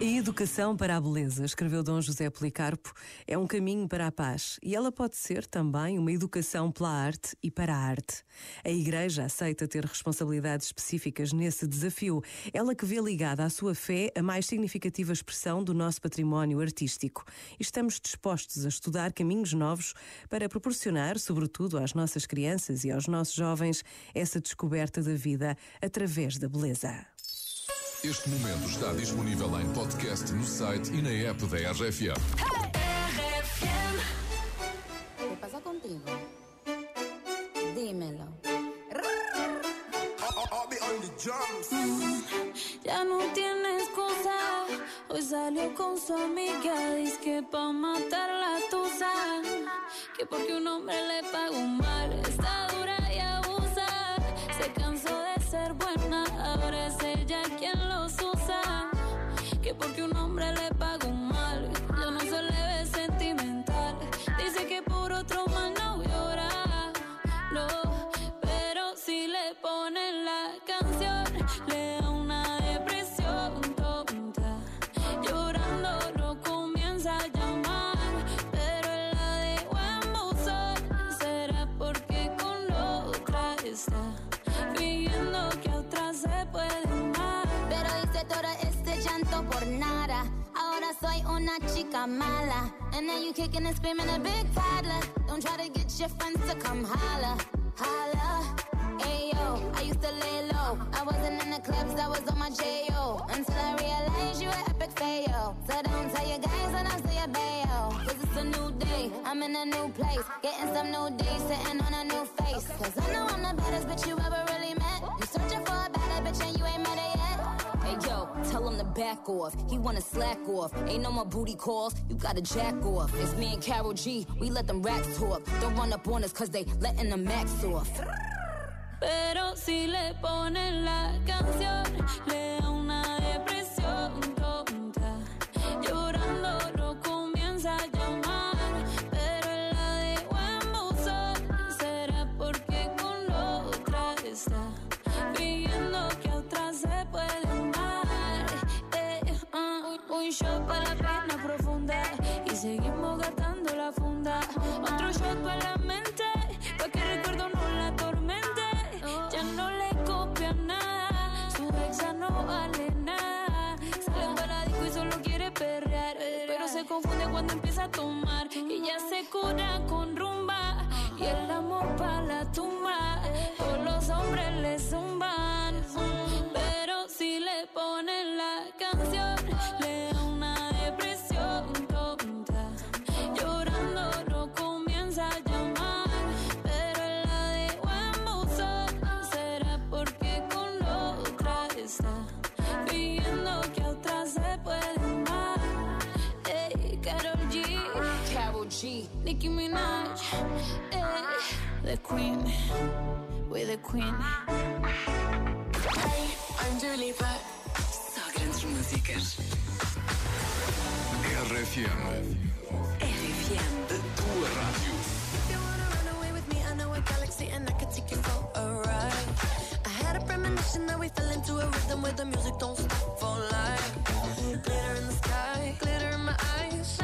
A educação para a beleza, escreveu Dom José Policarpo, é um caminho para a paz e ela pode ser também uma educação pela arte e para a arte. A Igreja aceita ter responsabilidades específicas nesse desafio, ela que vê ligada à sua fé a mais significativa expressão do nosso património artístico. Estamos dispostos a estudar caminhos novos para proporcionar, sobretudo às nossas crianças e aos nossos jovens, essa descoberta da vida através da beleza. Este momento está disponível em podcast no site e na app da RFM. ¿Qué pasa contigo? Dímelo. Ya no tiene excusa. Hoy salió con su amiga. Dice que pa' matar la tusa. Que porque un hombre le pagó mal. Está dura y abusa. Se cansó de ser buena. Ahora es ella usa. Que porque un hombre le pagó mal. Ya no se le ve sentimental. Dice que por otro mal no llora. No, pero si le ponen la canción, le llanto por nada. Ahora soy una chica mala. And then you kicking and screaming a big toddler. Don't try to get your friends to come holla. Holla. Ayo, I used to lay low. I wasn't in the clubs, I was on my J.O. Until I realized you were epic fail. So don't tell your guys when I'm still your bayo. Cause it's a new day, I'm in a new place. Getting some new days, sitting on a new face. Cause I know I'm the baddest bitch you ever really met. You searching for a better bitch and you ain't met back off. He wanna slack off. Ain't no more booty calls. You gotta jack off. It's me and Karol G. We let them racks talk. Don't run up on us cause they letting the max off. Pero si le ponen la canción, le da una depresión tonta. Llorando lo comienza a llamar, pero la dejó en buzón. Será porque con otra está shot para la pena profunda y seguimos gastando la funda. Otro shot para la mente, pa' que el recuerdo no la atormente. Ya no le copia nada, su exa no vale nada. Sale para disco y solo quiere perrear, pero se confunde cuando empieza a tomar. Y ya se cura con rumba y el amor para la tumba. Karol Nicki Minaj, ey, the queen, we're the queen. Hey, I'm Dua Lipa. Só grandes músicas. RFM, RFM. a tua rádio. If you wanna run away with me, I know a galaxy and I could take you for a ride. I had a premonition that we fell into a rhythm where the music don't stop for life. Glitter in the sky, glitter in my eyes,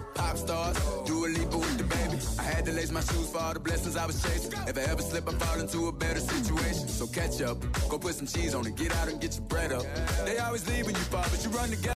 Pop stars, Dua Lipa with DaBaby. I had to lace my shoes for all the blessings I was chasing. If I ever slip, I fall into a better situation. So catch up, go put some cheese on it, get out and get your bread up. They always leave when you fall, but you run together.